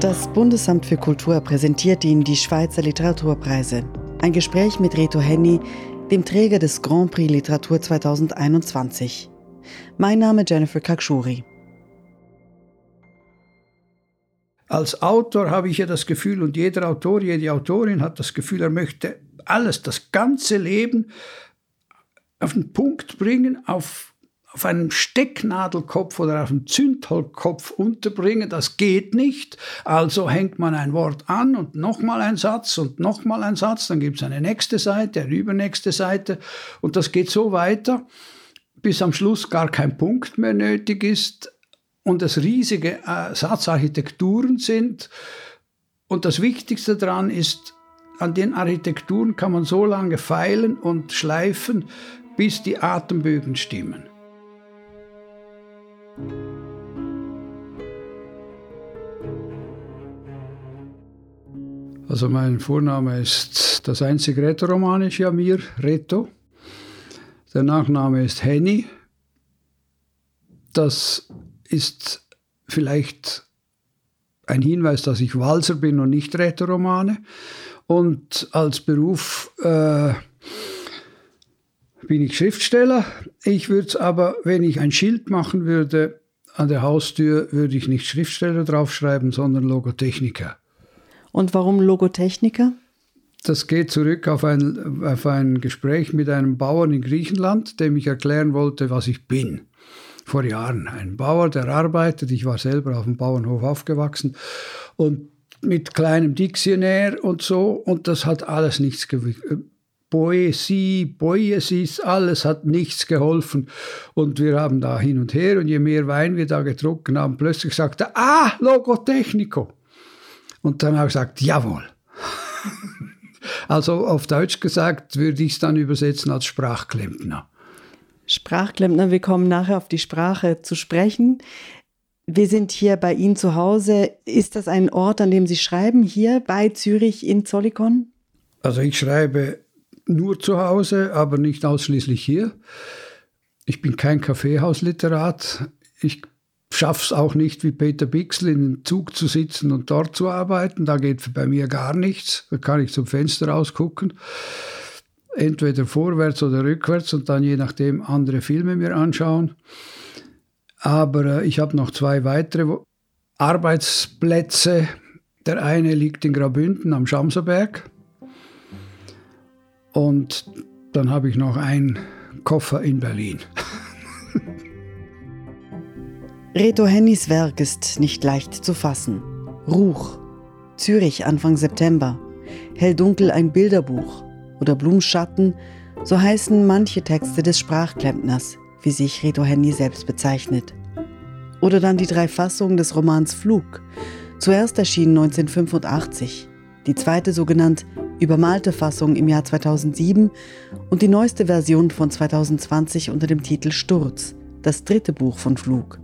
Das Bundesamt für Kultur präsentiert Ihnen die Schweizer Literaturpreise. Ein Gespräch mit Reto Henny, dem Träger des Grand Prix Literatur 2021. Mein Name Jennifer Kakshuri. Als Autor habe ich ja das Gefühl, und jeder Autor, jede Autorin hat das Gefühl, er möchte alles, das ganze Leben auf den Punkt bringen, auf auf einem Stecknadelkopf oder auf einem Zündholzkopf unterbringen. Das geht nicht. Also hängt man ein Wort an und nochmal ein Satz und nochmal ein Satz. Dann gibt es eine nächste Seite, eine übernächste Seite. Und das geht so weiter, bis am Schluss gar kein Punkt mehr nötig ist und es riesige äh, Satzarchitekturen sind. Und das Wichtigste daran ist, an den Architekturen kann man so lange feilen und schleifen, bis die Atembögen stimmen. Also mein Vorname ist das einzige rätoromanische Amir, Reto. Der Nachname ist Henny. Das ist vielleicht ein Hinweis, dass ich Walser bin und nicht Rätoromane. Und als Beruf äh, bin ich Schriftsteller. Ich würde es aber, wenn ich ein Schild machen würde, an der Haustür, würde ich nicht Schriftsteller draufschreiben, sondern Logotechniker. Und warum Logotechniker? Das geht zurück auf ein, auf ein Gespräch mit einem Bauern in Griechenland, dem ich erklären wollte, was ich bin. Vor Jahren. Ein Bauer, der arbeitet. Ich war selber auf dem Bauernhof aufgewachsen. Und mit kleinem Diktionär und so. Und das hat alles nichts Poesie, Poesis, alles hat nichts geholfen. Und wir haben da hin und her. Und je mehr Wein wir da getrunken haben, plötzlich sagte er, ah, Logotechnico. Und dann habe ich gesagt, jawohl. also auf Deutsch gesagt würde ich es dann übersetzen als Sprachklempner. Sprachklempner, wir kommen nachher auf die Sprache zu sprechen. Wir sind hier bei Ihnen zu Hause. Ist das ein Ort, an dem Sie schreiben, hier bei Zürich in Zollikon? Also ich schreibe nur zu Hause, aber nicht ausschließlich hier. Ich bin kein Kaffeehausliterat. Ich schaffe es auch nicht, wie Peter Bixel in den Zug zu sitzen und dort zu arbeiten. Da geht bei mir gar nichts. Da kann ich zum Fenster rausgucken. Entweder vorwärts oder rückwärts und dann je nachdem andere Filme mir anschauen. Aber äh, ich habe noch zwei weitere Arbeitsplätze. Der eine liegt in Graubünden am Schamserberg. Und dann habe ich noch einen Koffer in Berlin. Reto Hennys Werk ist nicht leicht zu fassen. Ruch, Zürich Anfang September, Helldunkel ein Bilderbuch oder Blumenschatten, so heißen manche Texte des Sprachklempners, wie sich Reto Henny selbst bezeichnet. Oder dann die drei Fassungen des Romans Flug, zuerst erschienen 1985, die zweite sogenannt übermalte Fassung im Jahr 2007 und die neueste Version von 2020 unter dem Titel Sturz, das dritte Buch von Flug.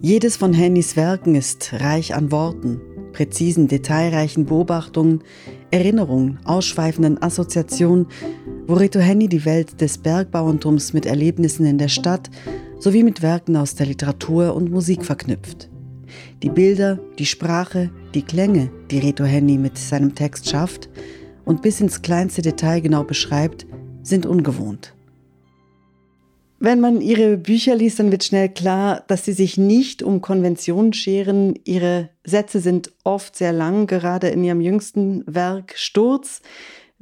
Jedes von Hennys Werken ist reich an Worten, präzisen, detailreichen Beobachtungen, Erinnerungen, ausschweifenden Assoziationen, wo Reto Henny die Welt des Bergbauertums mit Erlebnissen in der Stadt sowie mit Werken aus der Literatur und Musik verknüpft. Die Bilder, die Sprache, die Klänge, die Reto Henny mit seinem Text schafft und bis ins kleinste Detail genau beschreibt, sind ungewohnt. Wenn man ihre Bücher liest, dann wird schnell klar, dass sie sich nicht um Konventionen scheren. Ihre Sätze sind oft sehr lang, gerade in ihrem jüngsten Werk Sturz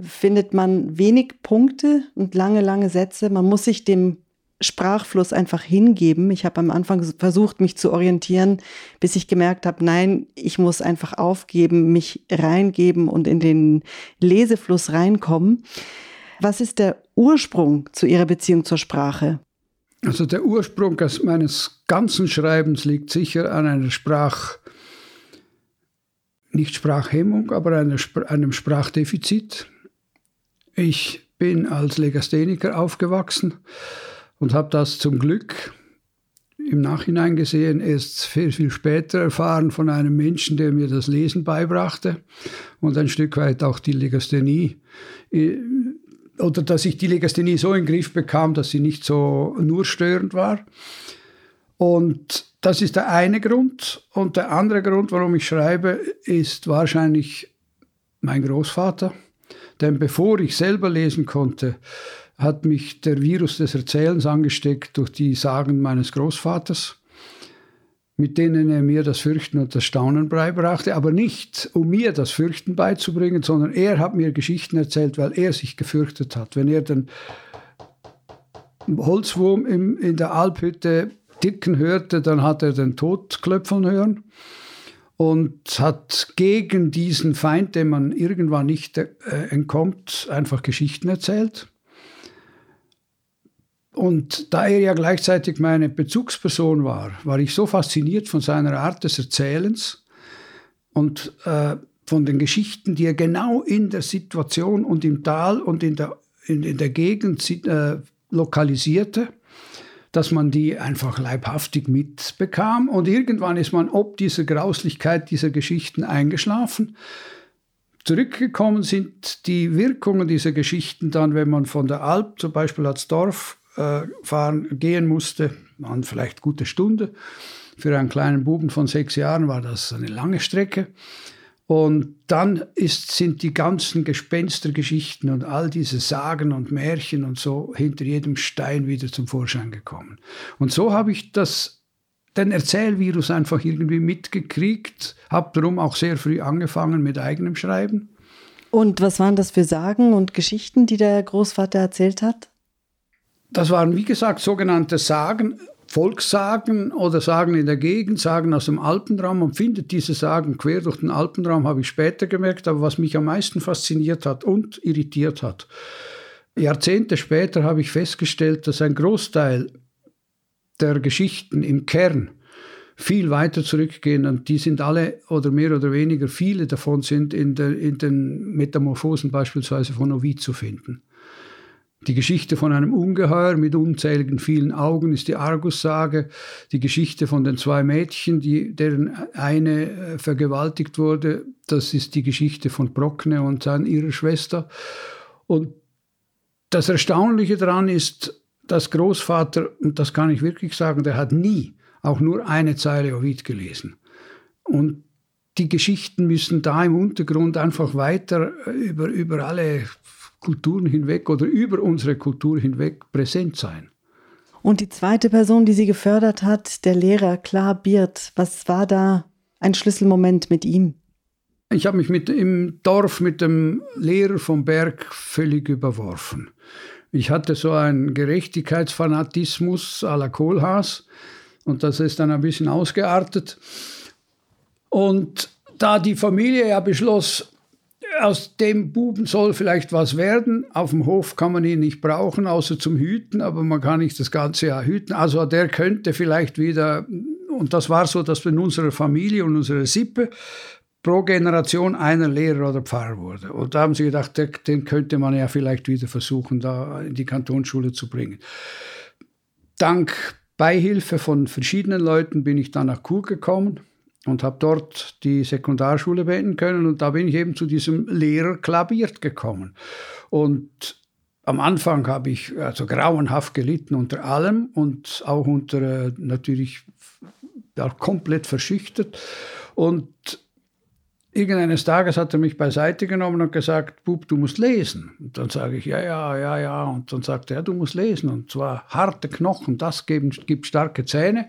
findet man wenig Punkte und lange, lange Sätze. Man muss sich dem Sprachfluss einfach hingeben. Ich habe am Anfang versucht, mich zu orientieren, bis ich gemerkt habe, nein, ich muss einfach aufgeben, mich reingeben und in den Lesefluss reinkommen. Was ist der Ursprung zu Ihrer Beziehung zur Sprache? Also der Ursprung meines ganzen Schreibens liegt sicher an einer Sprach, nicht Sprachhemmung, aber einer, einem Sprachdefizit. Ich bin als Legastheniker aufgewachsen und habe das zum Glück im Nachhinein gesehen erst viel, viel später erfahren von einem Menschen, der mir das Lesen beibrachte und ein Stück weit auch die Legasthenie oder dass ich die Legasthenie so in den Griff bekam, dass sie nicht so nur störend war. Und das ist der eine Grund. Und der andere Grund, warum ich schreibe, ist wahrscheinlich mein Großvater. Denn bevor ich selber lesen konnte, hat mich der Virus des Erzählens angesteckt durch die Sagen meines Großvaters, mit denen er mir das Fürchten und das Staunen beibrachte, aber nicht, um mir das Fürchten beizubringen, sondern er hat mir Geschichten erzählt, weil er sich gefürchtet hat. Wenn er den Holzwurm im, in der Alphütte dicken hörte, dann hat er den Tod klöpfeln hören und hat gegen diesen Feind, dem man irgendwann nicht äh, entkommt, einfach Geschichten erzählt. Und da er ja gleichzeitig meine Bezugsperson war, war ich so fasziniert von seiner Art des Erzählens und äh, von den Geschichten, die er genau in der Situation und im Tal und in der, in, in der Gegend äh, lokalisierte, dass man die einfach leibhaftig mitbekam. Und irgendwann ist man ob dieser Grauslichkeit dieser Geschichten eingeschlafen. Zurückgekommen sind die Wirkungen dieser Geschichten dann, wenn man von der Alp zum Beispiel als Dorf äh, fahren, gehen musste, waren vielleicht gute Stunde. Für einen kleinen Buben von sechs Jahren war das eine lange Strecke. Und dann ist, sind die ganzen Gespenstergeschichten und all diese Sagen und Märchen und so hinter jedem Stein wieder zum Vorschein gekommen. Und so habe ich das, den Erzählvirus einfach irgendwie mitgekriegt, habe darum auch sehr früh angefangen mit eigenem Schreiben. Und was waren das für Sagen und Geschichten, die der Großvater erzählt hat? Das waren, wie gesagt, sogenannte Sagen, Volkssagen oder Sagen in der Gegend, Sagen aus dem Alpenraum. Man findet diese Sagen quer durch den Alpenraum, habe ich später gemerkt. Aber was mich am meisten fasziniert hat und irritiert hat, Jahrzehnte später habe ich festgestellt, dass ein Großteil der Geschichten im Kern viel weiter zurückgehen und die sind alle oder mehr oder weniger, viele davon sind in, der, in den Metamorphosen beispielsweise von Ovid zu finden. Die Geschichte von einem Ungeheuer mit unzähligen vielen Augen ist die Argussage. Die Geschichte von den zwei Mädchen, die, deren eine äh, vergewaltigt wurde, das ist die Geschichte von Brockne und seiner, ihrer Schwester. Und das Erstaunliche daran ist, dass Großvater, und das kann ich wirklich sagen, der hat nie auch nur eine Zeile Ovid gelesen. Und die Geschichten müssen da im Untergrund einfach weiter äh, über, über alle Kulturen hinweg oder über unsere Kultur hinweg präsent sein. Und die zweite Person, die Sie gefördert hat, der Lehrer Klar Biert, was war da ein Schlüsselmoment mit ihm? Ich habe mich mit, im Dorf mit dem Lehrer vom Berg völlig überworfen. Ich hatte so einen Gerechtigkeitsfanatismus à la Kohlhaas und das ist dann ein bisschen ausgeartet. Und da die Familie ja beschloss, aus dem Buben soll vielleicht was werden. Auf dem Hof kann man ihn nicht brauchen, außer zum Hüten, aber man kann nicht das ganze Jahr hüten. Also der könnte vielleicht wieder, und das war so, dass in unserer Familie und unserer Sippe pro Generation einer Lehrer oder Pfarrer wurde. Und da haben sie gedacht, den könnte man ja vielleicht wieder versuchen, da in die Kantonsschule zu bringen. Dank Beihilfe von verschiedenen Leuten bin ich dann nach Chur gekommen und habe dort die Sekundarschule beenden können und da bin ich eben zu diesem Lehrer Klabiert gekommen. Und am Anfang habe ich also grauenhaft gelitten unter allem und auch unter äh, natürlich ja, komplett verschüchtert. Und irgendeines Tages hat er mich beiseite genommen und gesagt, Bub, du musst lesen. Und dann sage ich, ja, ja, ja, ja. Und dann sagt er, ja, du musst lesen. Und zwar harte Knochen, das gibt starke Zähne.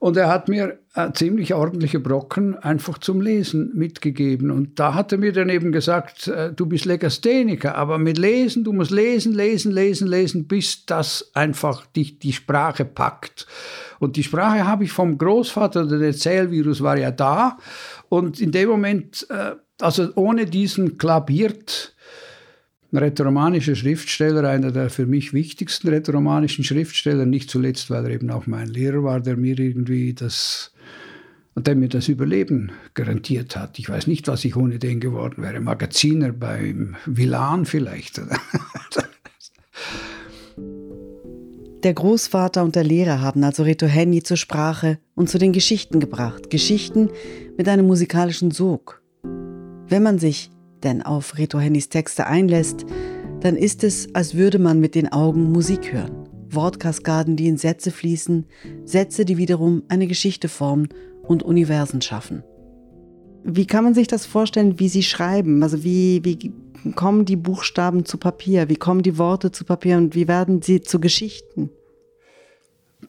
Und er hat mir äh, ziemlich ordentliche Brocken einfach zum Lesen mitgegeben. Und da hat er mir dann eben gesagt, äh, du bist Legastheniker, aber mit Lesen, du musst lesen, lesen, lesen, lesen, bis das einfach dich die Sprache packt. Und die Sprache habe ich vom Großvater, der Erzählvirus war ja da. Und in dem Moment, äh, also ohne diesen Klabiert, ein rätoromanischer Schriftsteller, einer der für mich wichtigsten rätoromanischen Schriftsteller, nicht zuletzt, weil er eben auch mein Lehrer war, der mir irgendwie das, der mir das Überleben garantiert hat. Ich weiß nicht, was ich ohne den geworden wäre. Magaziner beim Villan vielleicht. Der Großvater und der Lehrer haben also Reto Henny zur Sprache und zu den Geschichten gebracht. Geschichten mit einem musikalischen Sog. Wenn man sich denn auf Reto Hennys Texte einlässt, dann ist es, als würde man mit den Augen Musik hören. Wortkaskaden, die in Sätze fließen, Sätze, die wiederum eine Geschichte formen und Universen schaffen. Wie kann man sich das vorstellen, wie Sie schreiben? Also wie, wie kommen die Buchstaben zu Papier? Wie kommen die Worte zu Papier und wie werden sie zu Geschichten?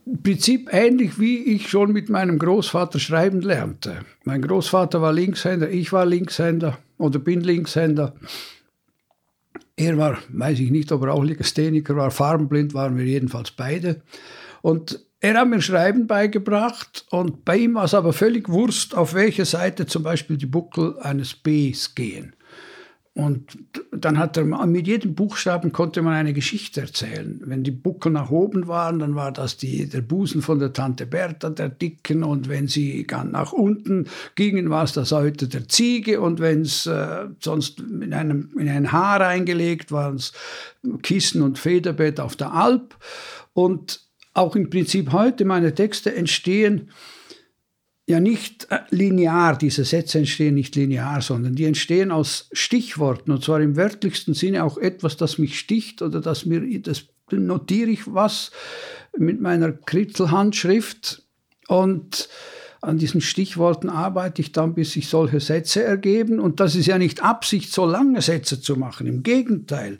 Im Prinzip ähnlich wie ich schon mit meinem Großvater schreiben lernte. Mein Großvater war Linkshänder, ich war Linkshänder oder bin Linkshänder. Er war, weiß ich nicht, ob er auch Legastheniker war, farbenblind waren wir jedenfalls beide. Und er hat mir Schreiben beigebracht und bei ihm war es aber völlig Wurst, auf welche Seite zum Beispiel die Buckel eines Bs gehen. Und dann hat er mit jedem Buchstaben konnte man eine Geschichte erzählen. Wenn die Buckel nach oben waren, dann war das die, der Busen von der Tante Bertha, der Dicken. Und wenn sie ganz nach unten gingen, war es das heute der Ziege. Und wenn es äh, sonst in, einem, in ein Haar eingelegt waren es Kissen und Federbett auf der Alp. Und auch im Prinzip heute meine Texte entstehen ja nicht äh, linear, diese Sätze entstehen nicht linear, sondern die entstehen aus Stichworten und zwar im wörtlichsten Sinne auch etwas, das mich sticht oder das mir, das notiere ich was mit meiner Kritzelhandschrift und an diesen Stichworten arbeite ich dann, bis sich solche Sätze ergeben. Und das ist ja nicht Absicht, so lange Sätze zu machen. Im Gegenteil.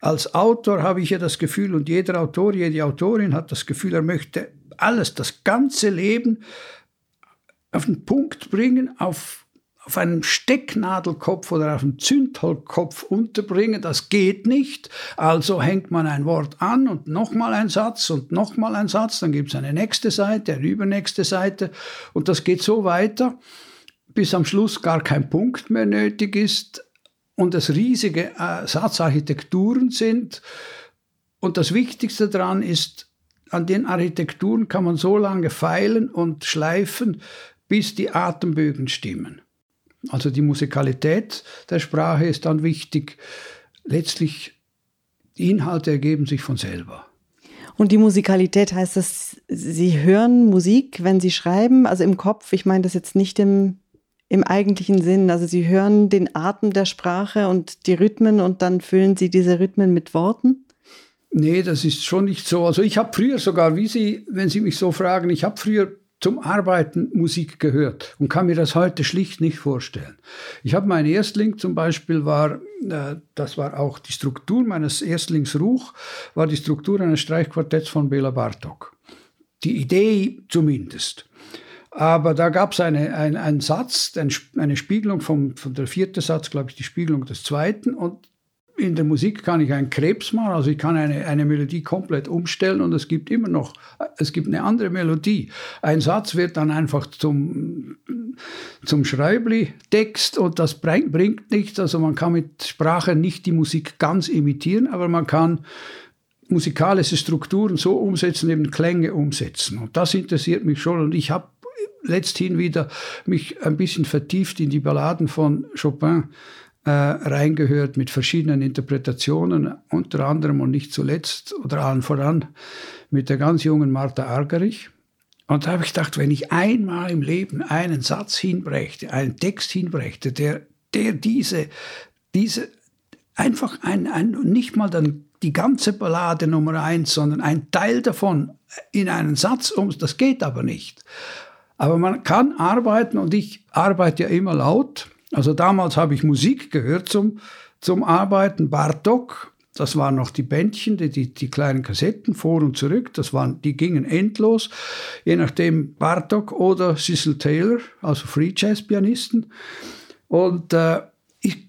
Als Autor habe ich ja das Gefühl, und jeder Autor, jede Autorin hat das Gefühl, er möchte alles, das ganze Leben auf den Punkt bringen, auf, auf einem Stecknadelkopf oder auf einem Zündholzkopf unterbringen. Das geht nicht. Also hängt man ein Wort an und nochmal ein Satz und nochmal ein Satz. Dann gibt es eine nächste Seite, eine übernächste Seite. Und das geht so weiter, bis am Schluss gar kein Punkt mehr nötig ist und es riesige äh, Satzarchitekturen sind. Und das Wichtigste daran ist, an den Architekturen kann man so lange feilen und schleifen, bis die Atembögen stimmen. Also die Musikalität der Sprache ist dann wichtig. Letztlich, die Inhalte ergeben sich von selber. Und die Musikalität heißt dass Sie hören Musik, wenn Sie schreiben, also im Kopf. Ich meine das jetzt nicht im, im eigentlichen Sinn. Also Sie hören den Atem der Sprache und die Rhythmen und dann füllen Sie diese Rhythmen mit Worten? Nee, das ist schon nicht so. Also ich habe früher sogar, wie Sie, wenn Sie mich so fragen, ich habe früher zum Arbeiten Musik gehört und kann mir das heute schlicht nicht vorstellen. Ich habe mein Erstling zum Beispiel war, äh, das war auch die Struktur meines Erstlings Ruch, war die Struktur eines Streichquartetts von Bela Bartok. Die Idee zumindest. Aber da gab es eine, ein, einen Satz, eine Spiegelung vom, von der vierte Satz, glaube ich, die Spiegelung des zweiten. Und in der Musik kann ich einen Krebs machen, also ich kann eine, eine Melodie komplett umstellen und es gibt immer noch, es gibt eine andere Melodie. Ein Satz wird dann einfach zum, zum Schreibli-Text und das bringt, bringt nichts. Also man kann mit Sprache nicht die Musik ganz imitieren, aber man kann musikalische Strukturen so umsetzen, eben Klänge umsetzen. Und das interessiert mich schon und ich habe letzthin wieder mich ein bisschen vertieft in die Balladen von Chopin äh, reingehört mit verschiedenen Interpretationen, unter anderem und nicht zuletzt oder allen voran mit der ganz jungen Martha Argerich. Und da habe ich gedacht, wenn ich einmal im Leben einen Satz hinbrächte, einen Text hinbrächte, der, der diese, diese einfach ein, ein, nicht mal dann die ganze Ballade Nummer eins, sondern ein Teil davon in einen Satz um, das geht aber nicht. Aber man kann arbeiten und ich arbeite ja immer laut also damals habe ich Musik gehört zum, zum Arbeiten. Bartok, das waren noch die Bändchen, die, die, die, kleinen Kassetten vor und zurück, das waren, die gingen endlos, je nachdem Bartok oder Cecil Taylor, also Free Jazz Pianisten. Und äh,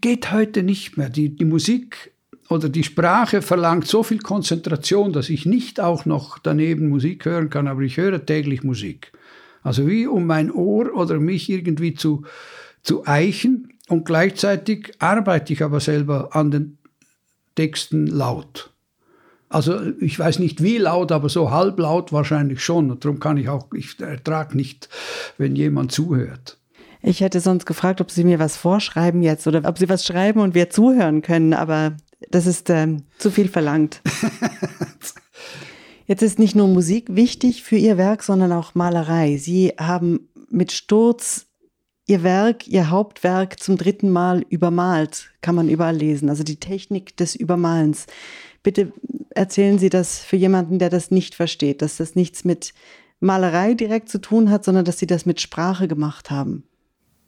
geht heute nicht mehr. Die, die Musik oder die Sprache verlangt so viel Konzentration, dass ich nicht auch noch daneben Musik hören kann, aber ich höre täglich Musik. Also wie um mein Ohr oder mich irgendwie zu, zu eichen und gleichzeitig arbeite ich aber selber an den Texten laut. Also ich weiß nicht wie laut, aber so halblaut wahrscheinlich schon. Und darum kann ich auch, ich ertrage nicht, wenn jemand zuhört. Ich hätte sonst gefragt, ob Sie mir was vorschreiben jetzt oder ob Sie was schreiben und wir zuhören können, aber das ist äh, zu viel verlangt. Jetzt ist nicht nur Musik wichtig für Ihr Werk, sondern auch Malerei. Sie haben mit Sturz ihr Werk, ihr Hauptwerk zum dritten Mal übermalt, kann man überall lesen. Also die Technik des Übermalens. Bitte erzählen Sie das für jemanden, der das nicht versteht, dass das nichts mit Malerei direkt zu tun hat, sondern dass Sie das mit Sprache gemacht haben?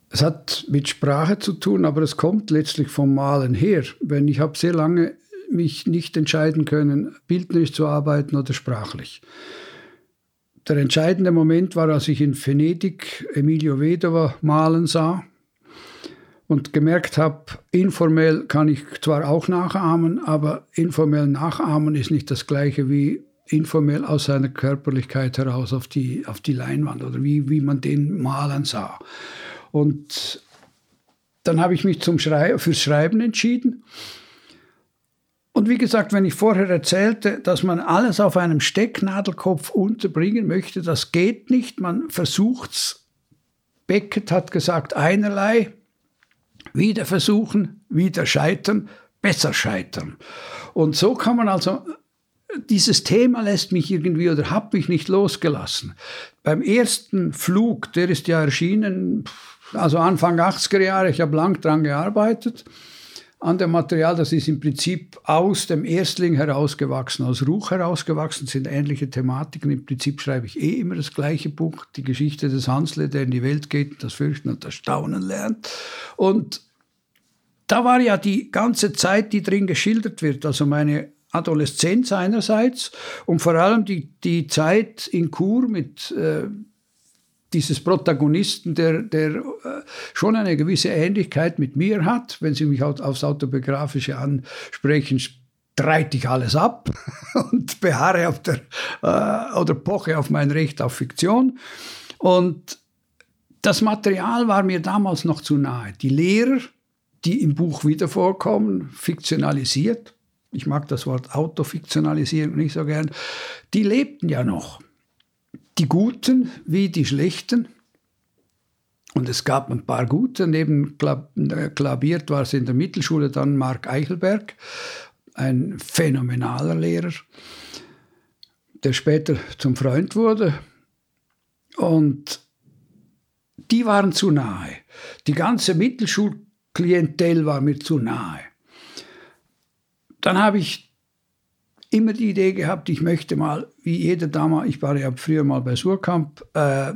Es hat mit Sprache zu tun, aber es kommt letztlich vom Malen her. Wenn ich habe sehr lange mich nicht entscheiden können, bildnerisch zu arbeiten oder sprachlich. Der entscheidende Moment war, als ich in Venedig Emilio Vedova malen sah und gemerkt habe, informell kann ich zwar auch nachahmen, aber informell nachahmen ist nicht das gleiche wie informell aus seiner Körperlichkeit heraus auf die, auf die Leinwand oder wie, wie man den malen sah. Und dann habe ich mich zum Schrei fürs Schreiben entschieden. Und wie gesagt, wenn ich vorher erzählte, dass man alles auf einem Stecknadelkopf unterbringen möchte, das geht nicht. Man versucht es. Beckett hat gesagt, einerlei, wieder versuchen, wieder scheitern, besser scheitern. Und so kann man also, dieses Thema lässt mich irgendwie oder hat mich nicht losgelassen. Beim ersten Flug, der ist ja erschienen, also Anfang 80er Jahre, ich habe lang dran gearbeitet an dem Material. Das ist im Prinzip aus dem Erstling herausgewachsen, aus Ruch herausgewachsen, sind ähnliche Thematiken. Im Prinzip schreibe ich eh immer das gleiche Buch, die Geschichte des Hansle, der in die Welt geht, das Fürchten und das Staunen lernt. Und da war ja die ganze Zeit, die drin geschildert wird, also meine Adoleszenz einerseits und vor allem die, die Zeit in Chur mit äh, dieses Protagonisten, der, der äh, schon eine gewisse Ähnlichkeit mit mir hat. Wenn Sie mich aufs Autobiografische ansprechen, streite ich alles ab und beharre auf der, äh, oder poche auf mein Recht auf Fiktion. Und das Material war mir damals noch zu nahe. Die Lehrer, die im Buch wieder vorkommen, fiktionalisiert, ich mag das Wort Autofiktionalisierung nicht so gern, die lebten ja noch die Guten wie die Schlechten. Und es gab ein paar Gute. Neben Klabiert war es in der Mittelschule dann Mark Eichelberg, ein phänomenaler Lehrer, der später zum Freund wurde. Und die waren zu nahe. Die ganze Mittelschulklientel war mir zu nahe. Dann habe ich immer die Idee gehabt, ich möchte mal, wie jeder damals, ich war ja früher mal bei Surkamp, äh,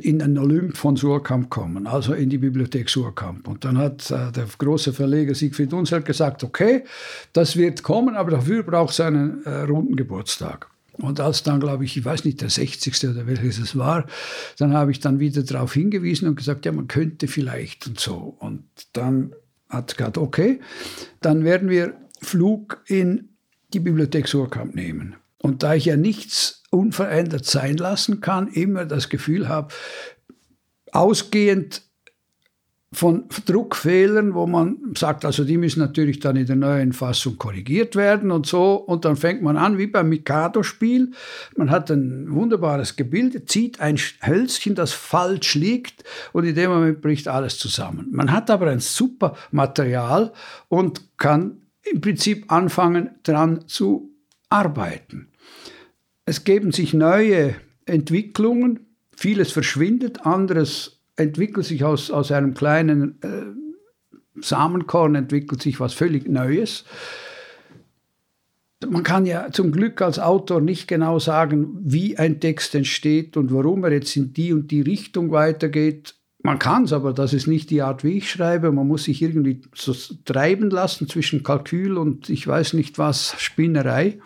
in den Olymp von Surkamp kommen, also in die Bibliothek Surkamp. Und dann hat äh, der große Verleger Siegfried Unselt gesagt, okay, das wird kommen, aber dafür braucht es einen äh, runden Geburtstag. Und als dann, glaube ich, ich weiß nicht, der 60. oder welches es war, dann habe ich dann wieder darauf hingewiesen und gesagt, ja, man könnte vielleicht und so. Und dann hat gesagt, okay, dann werden wir Flug in die Bibliothek Surkamp nehmen. Und da ich ja nichts unverändert sein lassen kann, immer das Gefühl habe, ausgehend von Druckfehlern, wo man sagt, also die müssen natürlich dann in der neuen Fassung korrigiert werden und so. Und dann fängt man an wie beim Mikado-Spiel. Man hat ein wunderbares Gebilde, zieht ein Hölzchen, das falsch liegt und in dem Moment bricht alles zusammen. Man hat aber ein super Material und kann im Prinzip anfangen, daran zu arbeiten. Es geben sich neue Entwicklungen, vieles verschwindet, anderes entwickelt sich aus, aus einem kleinen äh, Samenkorn, entwickelt sich was völlig Neues. Man kann ja zum Glück als Autor nicht genau sagen, wie ein Text entsteht und warum er jetzt in die und die Richtung weitergeht. Man kann es, aber das ist nicht die Art, wie ich schreibe. Man muss sich irgendwie so treiben lassen zwischen Kalkül und ich weiß nicht was, Spinnerei.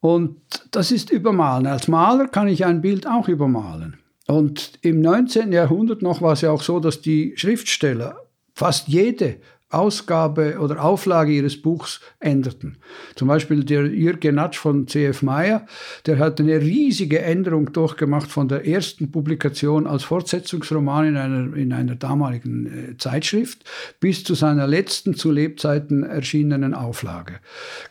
Und das ist übermalen. Als Maler kann ich ein Bild auch übermalen. Und im 19. Jahrhundert noch war es ja auch so, dass die Schriftsteller fast jede Ausgabe oder Auflage ihres Buchs änderten. Zum Beispiel der Jürgen Natsch von C.F. Meyer, der hat eine riesige Änderung durchgemacht von der ersten Publikation als Fortsetzungsroman in einer, in einer damaligen äh, Zeitschrift bis zu seiner letzten zu Lebzeiten erschienenen Auflage.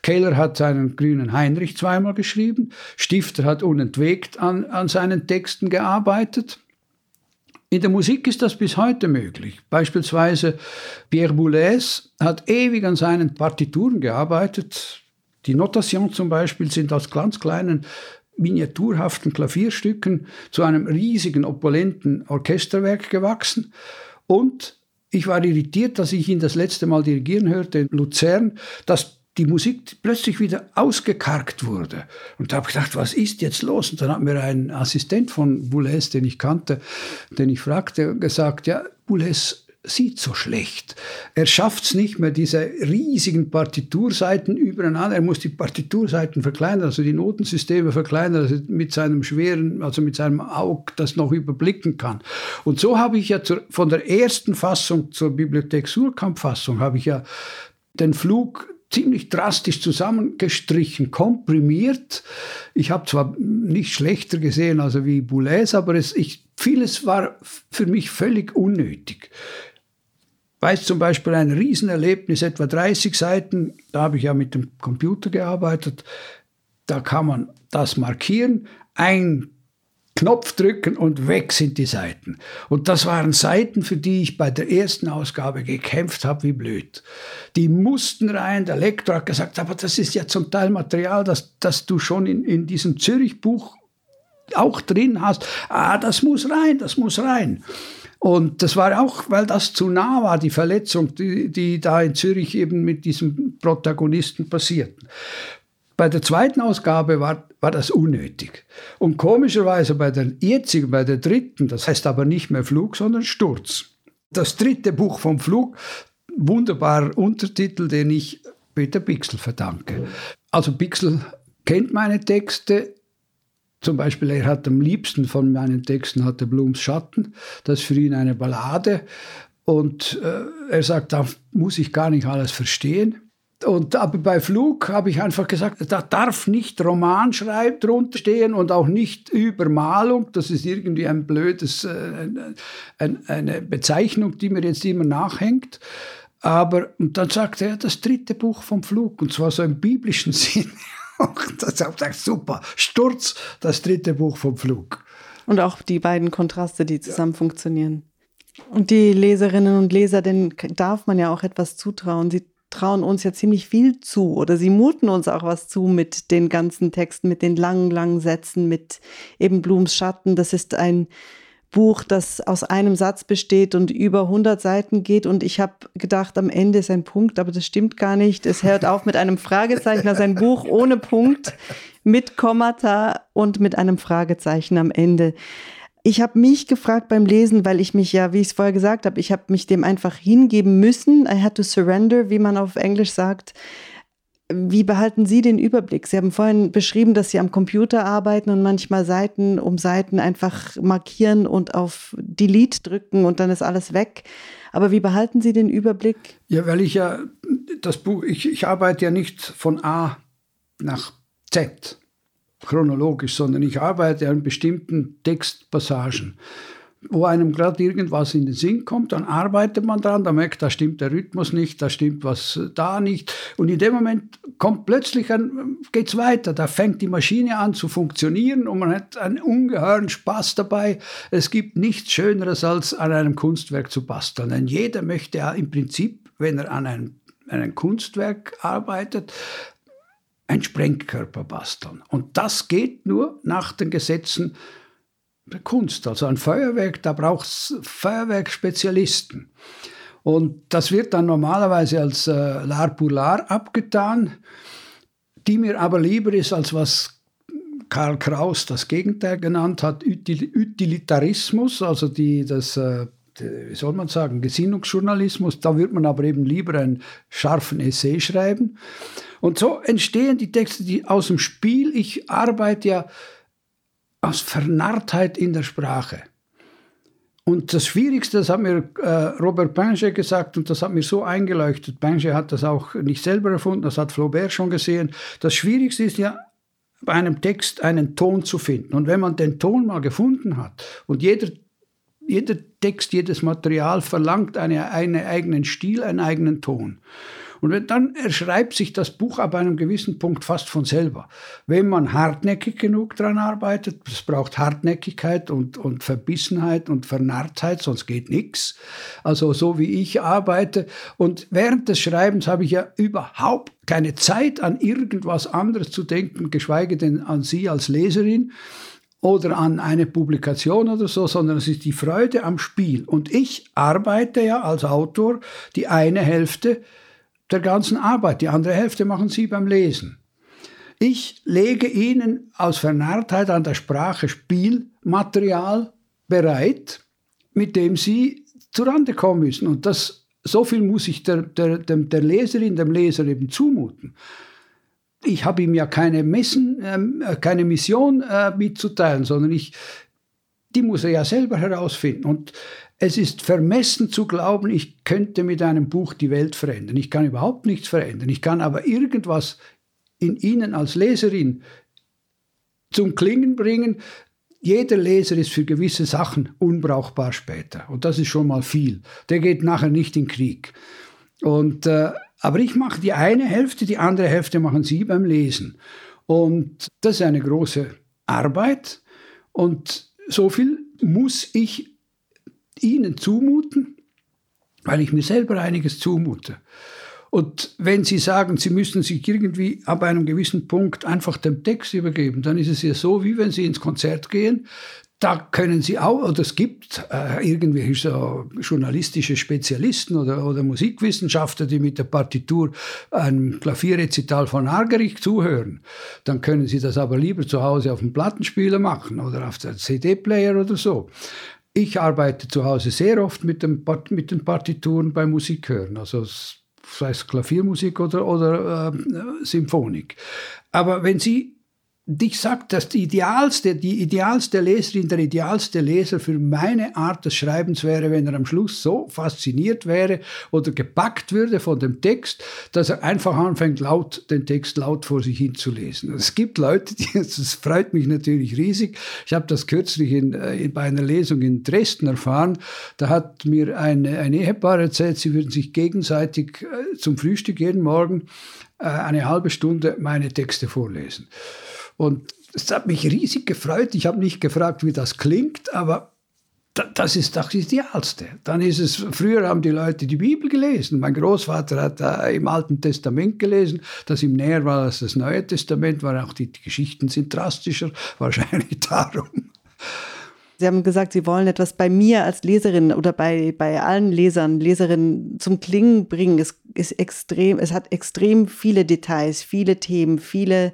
Keller hat seinen grünen Heinrich zweimal geschrieben, Stifter hat unentwegt an, an seinen Texten gearbeitet. In der Musik ist das bis heute möglich. Beispielsweise Pierre Boulez hat ewig an seinen Partituren gearbeitet. Die Notation zum Beispiel sind aus ganz kleinen miniaturhaften Klavierstücken zu einem riesigen, opulenten Orchesterwerk gewachsen. Und ich war irritiert, dass ich ihn das letzte Mal dirigieren hörte in Luzern. Das die Musik plötzlich wieder ausgekargt wurde. Und da habe ich gedacht, was ist jetzt los? Und dann hat mir ein Assistent von Boulez, den ich kannte, den ich fragte, gesagt, ja, Boulez sieht so schlecht. Er schafft es nicht mehr, diese riesigen Partiturseiten übereinander. Er muss die Partiturseiten verkleinern, also die Notensysteme verkleinern, also mit seinem schweren, also mit seinem Auge das noch überblicken kann. Und so habe ich ja zur, von der ersten Fassung zur Bibliothek Surkamp-Fassung habe ich ja den Flug ziemlich drastisch zusammengestrichen, komprimiert. Ich habe zwar nicht schlechter gesehen als wie Boulez, aber es, ich, vieles war für mich völlig unnötig. Weiß zum Beispiel ein Riesenerlebnis, etwa 30 Seiten, da habe ich ja mit dem Computer gearbeitet, da kann man das markieren, ein Knopf drücken und weg sind die Seiten. Und das waren Seiten, für die ich bei der ersten Ausgabe gekämpft habe wie blöd. Die mussten rein, der Lektor hat gesagt, aber das ist ja zum Teil Material, das, das du schon in, in diesem Zürich-Buch auch drin hast. Ah, das muss rein, das muss rein. Und das war auch, weil das zu nah war, die Verletzung, die, die da in Zürich eben mit diesem Protagonisten passierten. Bei der zweiten Ausgabe war, war das unnötig. Und komischerweise bei der jetzigen, bei der dritten, das heißt aber nicht mehr Flug, sondern Sturz. Das dritte Buch vom Flug, wunderbarer Untertitel, den ich Peter Bixel verdanke. Also Bixel kennt meine Texte, zum Beispiel, er hat am liebsten von meinen Texten hatte Blums Schatten. Das ist für ihn eine Ballade. Und äh, er sagt, da muss ich gar nicht alles verstehen. Und aber bei Flug habe ich einfach gesagt, da darf nicht Romanschreib drunter stehen und auch nicht Übermalung. Das ist irgendwie ein blödes, äh, ein, eine Bezeichnung, die mir jetzt immer nachhängt. Aber und dann sagt er, das dritte Buch vom Flug, und zwar so im biblischen Sinn das habe ich super. Sturz, das dritte Buch vom Flug. Und auch die beiden Kontraste, die zusammen ja. funktionieren. Und die Leserinnen und Leser, denen darf man ja auch etwas zutrauen. Sie trauen uns ja ziemlich viel zu oder sie muten uns auch was zu mit den ganzen Texten, mit den langen, langen Sätzen, mit eben Blums Schatten. Das ist ein Buch, das aus einem Satz besteht und über 100 Seiten geht. Und ich habe gedacht, am Ende ist ein Punkt, aber das stimmt gar nicht. Es hört auf mit einem Fragezeichen, also ein Buch ohne Punkt, mit Kommata und mit einem Fragezeichen am Ende. Ich habe mich gefragt beim Lesen, weil ich mich ja, wie ich es vorher gesagt habe, ich habe mich dem einfach hingeben müssen. I had to surrender, wie man auf Englisch sagt. Wie behalten Sie den Überblick? Sie haben vorhin beschrieben, dass Sie am Computer arbeiten und manchmal Seiten um Seiten einfach markieren und auf Delete drücken und dann ist alles weg. Aber wie behalten Sie den Überblick? Ja, weil ich ja das Buch, ich, ich arbeite ja nicht von A nach Z chronologisch, sondern ich arbeite an bestimmten Textpassagen wo einem gerade irgendwas in den Sinn kommt, dann arbeitet man dran, dann merkt, da stimmt der Rhythmus nicht, da stimmt was da nicht. Und in dem Moment kommt plötzlich ein, geht's weiter, da fängt die Maschine an zu funktionieren und man hat einen ungeheuren Spaß dabei. Es gibt nichts Schöneres, als an einem Kunstwerk zu basteln. Denn jeder möchte ja im Prinzip, wenn er an einem, einem Kunstwerk arbeitet, ein Sprengkörper basteln. Und das geht nur nach den Gesetzen Kunst. Also ein Feuerwerk, da braucht es Feuerwerkspezialisten. Und das wird dann normalerweise als äh, l'art abgetan, die mir aber lieber ist, als was Karl Kraus das Gegenteil genannt hat, Utilitarismus, also die, das, äh, wie soll man sagen, Gesinnungsjournalismus. Da würde man aber eben lieber einen scharfen Essay schreiben. Und so entstehen die Texte die aus dem Spiel. Ich arbeite ja aus Vernarrtheit in der Sprache. Und das Schwierigste, das hat mir äh, Robert Pinget gesagt und das hat mir so eingeleuchtet. Pinget hat das auch nicht selber erfunden, das hat Flaubert schon gesehen. Das Schwierigste ist ja, bei einem Text einen Ton zu finden. Und wenn man den Ton mal gefunden hat und jeder, jeder Text, jedes Material verlangt eine, einen eigenen Stil, einen eigenen Ton. Und dann erschreibt sich das Buch ab einem gewissen Punkt fast von selber. Wenn man hartnäckig genug daran arbeitet, es braucht Hartnäckigkeit und, und Verbissenheit und Vernarrtheit, sonst geht nichts. Also so wie ich arbeite. Und während des Schreibens habe ich ja überhaupt keine Zeit an irgendwas anderes zu denken, geschweige denn an Sie als Leserin oder an eine Publikation oder so, sondern es ist die Freude am Spiel. Und ich arbeite ja als Autor die eine Hälfte der ganzen Arbeit. Die andere Hälfte machen Sie beim Lesen. Ich lege Ihnen aus Vernarrtheit an der Sprache Spielmaterial bereit, mit dem Sie zurande kommen müssen. Und das, so viel muss ich der, der, der Leserin, dem Leser eben zumuten. Ich habe ihm ja keine, Messen, äh, keine Mission äh, mitzuteilen, sondern ich, die muss er ja selber herausfinden. Und es ist vermessen zu glauben, ich könnte mit einem Buch die Welt verändern. Ich kann überhaupt nichts verändern. Ich kann aber irgendwas in Ihnen als Leserin zum Klingen bringen. Jeder Leser ist für gewisse Sachen unbrauchbar später. Und das ist schon mal viel. Der geht nachher nicht in Krieg. Und, äh, aber ich mache die eine Hälfte, die andere Hälfte machen Sie beim Lesen. Und das ist eine große Arbeit. Und so viel muss ich Ihnen zumuten, weil ich mir selber einiges zumute. Und wenn Sie sagen, Sie müssen sich irgendwie ab einem gewissen Punkt einfach dem Text übergeben, dann ist es ja so, wie wenn Sie ins Konzert gehen. Da können Sie auch, oder es gibt äh, irgendwelche so journalistische Spezialisten oder, oder Musikwissenschaftler, die mit der Partitur ein Klavierrezital von Argerich zuhören. Dann können Sie das aber lieber zu Hause auf dem Plattenspieler machen oder auf der CD-Player oder so. Ich arbeite zu Hause sehr oft mit, dem, mit den Partituren beim Musikhören. Also sei es Klaviermusik oder, oder äh, Symphonik. Aber wenn Sie ich sage, dass die idealste, die idealste Leserin, der idealste Leser für meine Art des Schreibens wäre, wenn er am Schluss so fasziniert wäre oder gepackt würde von dem Text, dass er einfach anfängt, laut den Text laut vor sich hin zu lesen. Es gibt Leute, die, das freut mich natürlich riesig. Ich habe das kürzlich in, äh, in, bei einer Lesung in Dresden erfahren. Da hat mir ein, ein Ehepaar erzählt, sie würden sich gegenseitig äh, zum Frühstück jeden Morgen äh, eine halbe Stunde meine Texte vorlesen. Und es hat mich riesig gefreut. Ich habe nicht gefragt, wie das klingt, aber das ist das Idealste. Dann ist es, früher haben die Leute die Bibel gelesen. Mein Großvater hat äh, im Alten Testament gelesen, das ihm näher war als das Neue Testament, weil auch die, die Geschichten sind drastischer, wahrscheinlich darum. Sie haben gesagt, Sie wollen etwas bei mir als Leserin oder bei, bei allen Lesern, Leserinnen zum Klingen bringen. Es ist extrem, es hat extrem viele Details, viele Themen, viele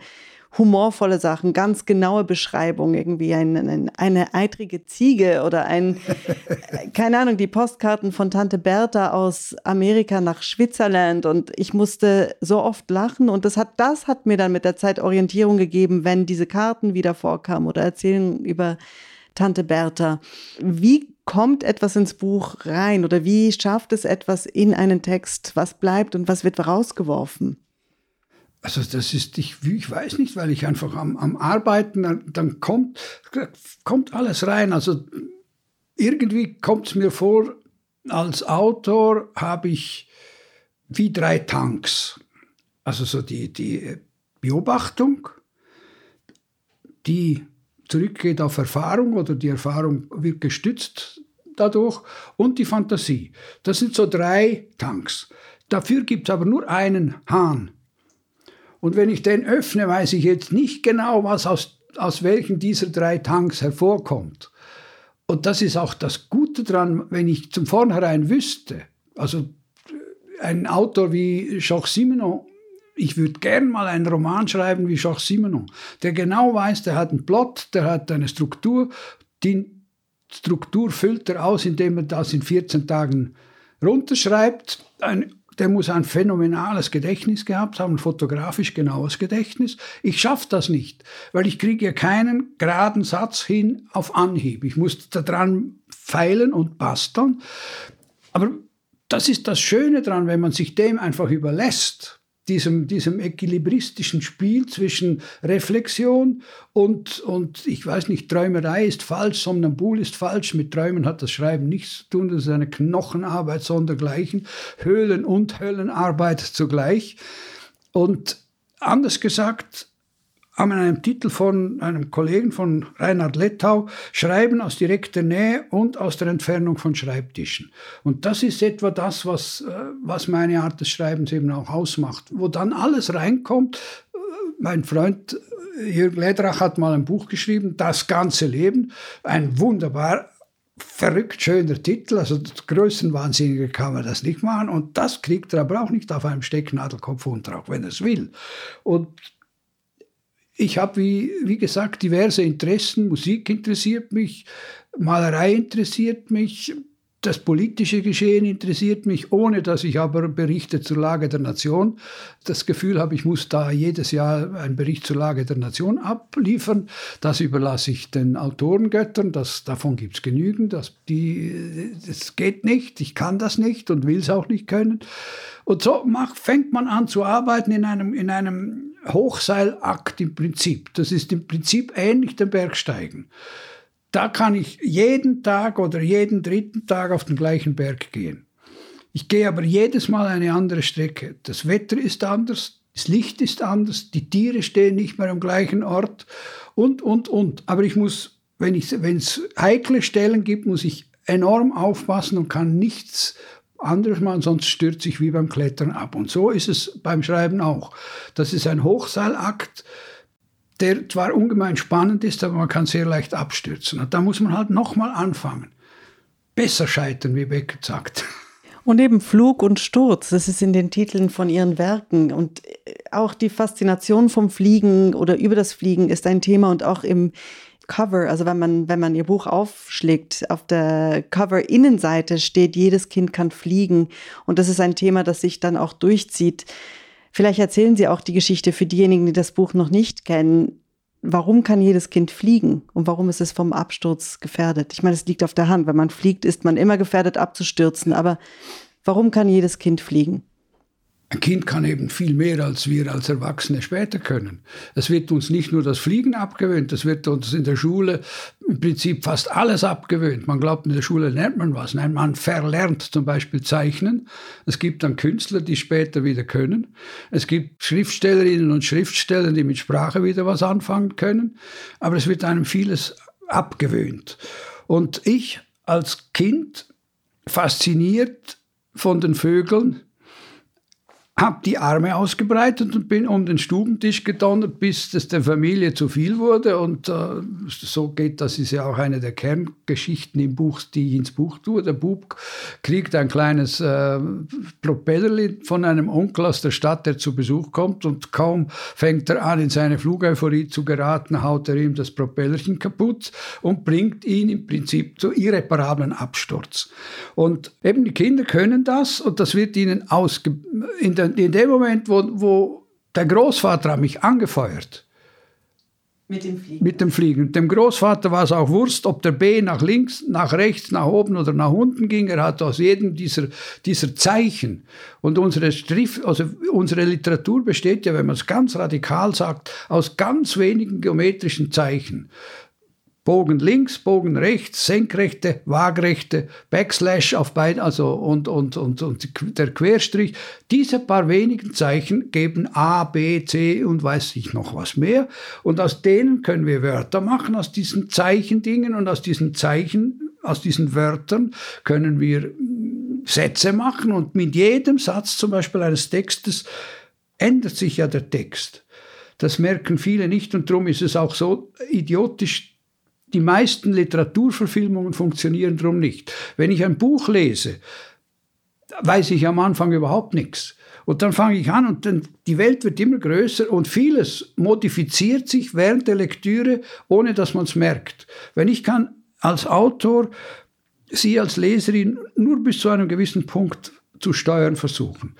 humorvolle Sachen, ganz genaue Beschreibungen, irgendwie ein, ein, eine eitrige Ziege oder ein, keine Ahnung, die Postkarten von Tante Bertha aus Amerika nach Schwitzerland und ich musste so oft lachen und das hat, das hat mir dann mit der Zeit Orientierung gegeben, wenn diese Karten wieder vorkamen oder erzählen über Tante Bertha. Wie kommt etwas ins Buch rein oder wie schafft es etwas in einen Text? Was bleibt und was wird rausgeworfen? Also das ist, ich, ich weiß nicht, weil ich einfach am, am Arbeiten, dann, kommt, kommt alles rein. Also irgendwie kommt es mir vor, als Autor habe ich wie drei Tanks. Also so die, die Beobachtung, die zurückgeht auf Erfahrung oder die Erfahrung wird gestützt dadurch und die Fantasie. Das sind so drei Tanks. Dafür gibt es aber nur einen Hahn und wenn ich den öffne, weiß ich jetzt nicht genau, was aus, aus welchen dieser drei Tanks hervorkommt. Und das ist auch das Gute dran, wenn ich zum Vornherein wüsste, also ein Autor wie Jacques Simenon, ich würde gern mal einen Roman schreiben wie Jacques Simenon, der genau weiß, der hat einen Plot, der hat eine Struktur, die Struktur füllt er aus, indem er das in 14 Tagen runterschreibt. Ein der muss ein phänomenales Gedächtnis gehabt haben, fotografisch genaues Gedächtnis. Ich schaffe das nicht, weil ich kriege ja keinen geraden Satz hin auf Anhieb. Ich muss daran feilen und basteln. Aber das ist das Schöne daran, wenn man sich dem einfach überlässt diesem, diesem equilibristischen Spiel zwischen Reflexion und, und, ich weiß nicht, Träumerei ist falsch, Somnambul ist falsch, mit Träumen hat das Schreiben nichts zu tun, das ist eine Knochenarbeit sondergleichen, Höhlen- und Höllenarbeit zugleich. Und anders gesagt, an einem Titel von einem Kollegen von Reinhard Lettau, Schreiben aus direkter Nähe und aus der Entfernung von Schreibtischen. Und das ist etwa das, was, äh, was meine Art des Schreibens eben auch ausmacht, wo dann alles reinkommt. Äh, mein Freund äh, Jürg Ledrach hat mal ein Buch geschrieben, Das ganze Leben, ein wunderbar verrückt schöner Titel, also größenwahnsinniger kann man das nicht machen und das kriegt er aber auch nicht auf einem Stecknadelkopf unter, auch wenn er es will. Und ich habe, wie, wie gesagt, diverse Interessen. Musik interessiert mich, Malerei interessiert mich, das politische Geschehen interessiert mich, ohne dass ich aber berichte zur Lage der Nation. Das Gefühl habe, ich muss da jedes Jahr einen Bericht zur Lage der Nation abliefern. Das überlasse ich den Autorengöttern. Das, davon gibt es genügend. Das, die, das geht nicht. Ich kann das nicht und will es auch nicht können. Und so macht, fängt man an zu arbeiten in einem, in einem Hochseilakt im Prinzip. Das ist im Prinzip ähnlich dem Bergsteigen. Da kann ich jeden Tag oder jeden dritten Tag auf den gleichen Berg gehen. Ich gehe aber jedes Mal eine andere Strecke. Das Wetter ist anders, das Licht ist anders, die Tiere stehen nicht mehr am gleichen Ort und, und, und. Aber ich muss, wenn es heikle Stellen gibt, muss ich enorm aufpassen und kann nichts anderes machen, sonst stürze ich wie beim Klettern ab. Und so ist es beim Schreiben auch. Das ist ein Hochseilakt der zwar ungemein spannend ist, aber man kann sehr leicht abstürzen. Und da muss man halt nochmal anfangen. Besser scheitern, wie Beckett sagt. Und eben Flug und Sturz, das ist in den Titeln von ihren Werken. Und auch die Faszination vom Fliegen oder über das Fliegen ist ein Thema und auch im Cover, also wenn man, wenn man ihr Buch aufschlägt, auf der Cover-Innenseite steht, jedes Kind kann fliegen. Und das ist ein Thema, das sich dann auch durchzieht. Vielleicht erzählen Sie auch die Geschichte für diejenigen, die das Buch noch nicht kennen. Warum kann jedes Kind fliegen und warum ist es vom Absturz gefährdet? Ich meine, es liegt auf der Hand. Wenn man fliegt, ist man immer gefährdet abzustürzen. Aber warum kann jedes Kind fliegen? Ein Kind kann eben viel mehr, als wir als Erwachsene später können. Es wird uns nicht nur das Fliegen abgewöhnt, es wird uns in der Schule im Prinzip fast alles abgewöhnt. Man glaubt, in der Schule lernt man was. Nein, man verlernt zum Beispiel Zeichnen. Es gibt dann Künstler, die später wieder können. Es gibt Schriftstellerinnen und Schriftsteller, die mit Sprache wieder was anfangen können. Aber es wird einem vieles abgewöhnt. Und ich als Kind fasziniert von den Vögeln, habe die Arme ausgebreitet und bin um den Stubentisch gedonnert, bis es der Familie zu viel wurde. Und äh, so geht, das ist ja auch eine der Kerngeschichten im Buch, die ich ins Buch tue. Der Bub kriegt ein kleines äh, Propellerli von einem Onkel aus der Stadt, der zu Besuch kommt. Und kaum fängt er an, in seine Flugeuphorie zu geraten, haut er ihm das Propellerchen kaputt und bringt ihn im Prinzip zu irreparablen Absturz. Und eben die Kinder können das und das wird ihnen ausge in der in dem Moment, wo, wo der Großvater mich angefeuert, mit dem Fliegen. Mit dem Fliegen. Dem Großvater war es auch Wurst, ob der B nach links, nach rechts, nach oben oder nach unten ging. Er hat aus jedem dieser, dieser Zeichen. Und unsere, Strif, also unsere Literatur besteht ja, wenn man es ganz radikal sagt, aus ganz wenigen geometrischen Zeichen. Bogen links, Bogen rechts, senkrechte, waagrechte, Backslash auf beiden, also und, und, und, und der Querstrich. Diese paar wenigen Zeichen geben A, B, C und weiß ich noch was mehr. Und aus denen können wir Wörter machen, aus diesen Zeichendingen und aus diesen Zeichen, aus diesen Wörtern können wir hm, Sätze machen und mit jedem Satz zum Beispiel eines Textes ändert sich ja der Text. Das merken viele nicht und darum ist es auch so idiotisch die meisten Literaturverfilmungen funktionieren darum nicht. Wenn ich ein Buch lese, weiß ich am Anfang überhaupt nichts. Und dann fange ich an und dann, die Welt wird immer größer und vieles modifiziert sich während der Lektüre, ohne dass man es merkt. Wenn ich kann als Autor Sie als Leserin nur bis zu einem gewissen Punkt zu steuern versuchen.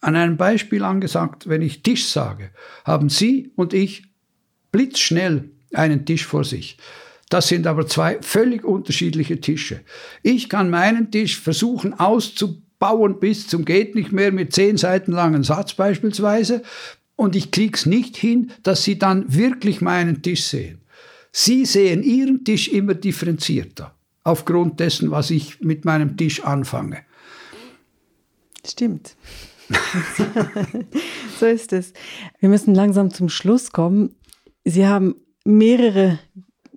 An einem Beispiel angesagt, wenn ich Tisch sage, haben Sie und ich blitzschnell einen Tisch vor sich. Das sind aber zwei völlig unterschiedliche Tische. Ich kann meinen Tisch versuchen auszubauen bis zum geht nicht mehr mit zehn Seiten langen Satz beispielsweise und ich krieg's nicht hin, dass Sie dann wirklich meinen Tisch sehen. Sie sehen Ihren Tisch immer differenzierter aufgrund dessen, was ich mit meinem Tisch anfange. Stimmt. so ist es. Wir müssen langsam zum Schluss kommen. Sie haben mehrere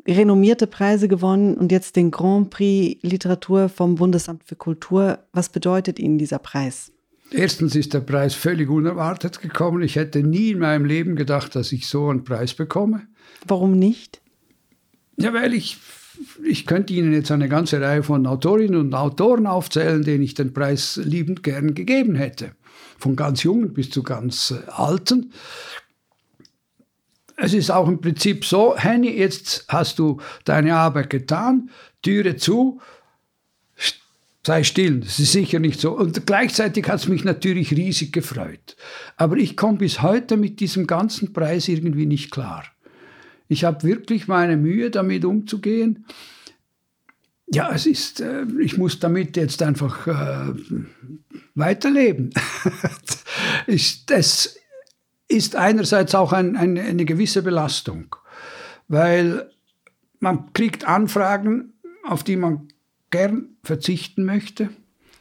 renommierte Preise gewonnen und jetzt den Grand Prix Literatur vom Bundesamt für Kultur. Was bedeutet Ihnen dieser Preis? Erstens ist der Preis völlig unerwartet gekommen. Ich hätte nie in meinem Leben gedacht, dass ich so einen Preis bekomme. Warum nicht? Ja, weil ich ich könnte Ihnen jetzt eine ganze Reihe von Autorinnen und Autoren aufzählen, denen ich den Preis liebend gern gegeben hätte. Von ganz jungen bis zu ganz äh, alten. Es ist auch im Prinzip so, Henny, jetzt hast du deine Arbeit getan, Türe zu, sei still, das ist sicher nicht so. Und gleichzeitig hat es mich natürlich riesig gefreut. Aber ich komme bis heute mit diesem ganzen Preis irgendwie nicht klar. Ich habe wirklich meine Mühe, damit umzugehen. Ja, es ist, äh, ich muss damit jetzt einfach äh, weiterleben. das ist einerseits auch ein, ein, eine gewisse Belastung, weil man kriegt Anfragen, auf die man gern verzichten möchte.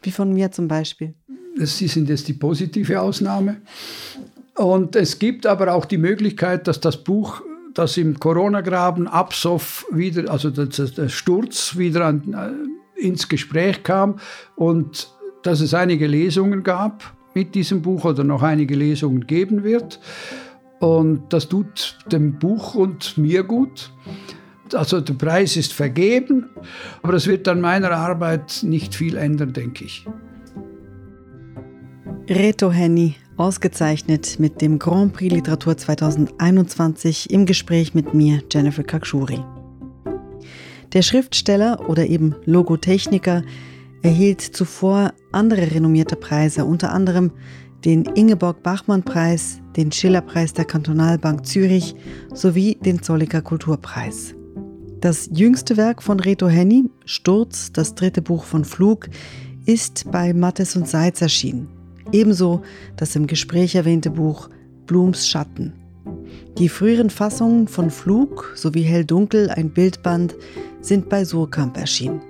Wie von mir zum Beispiel. Das sind jetzt die positive Ausnahme. Und es gibt aber auch die Möglichkeit, dass das Buch dass im Corona-Graben Absoff wieder, also der, der Sturz wieder an, äh, ins Gespräch kam und dass es einige Lesungen gab mit diesem Buch oder noch einige Lesungen geben wird. Und das tut dem Buch und mir gut. Also der Preis ist vergeben, aber es wird an meiner Arbeit nicht viel ändern, denke ich. Reto Henny, ausgezeichnet mit dem Grand Prix Literatur 2021 im Gespräch mit mir, Jennifer Kakshuri. Der Schriftsteller oder eben Logotechniker erhielt zuvor andere renommierte Preise, unter anderem den Ingeborg-Bachmann-Preis, den Schiller-Preis der Kantonalbank Zürich sowie den Zolliker Kulturpreis. Das jüngste Werk von Reto Henny, Sturz, das dritte Buch von Flug, ist bei Mattes und Seitz erschienen. Ebenso das im Gespräch erwähnte Buch Blums Schatten. Die früheren Fassungen von Flug sowie Hell-Dunkel, ein Bildband, sind bei Surkamp erschienen.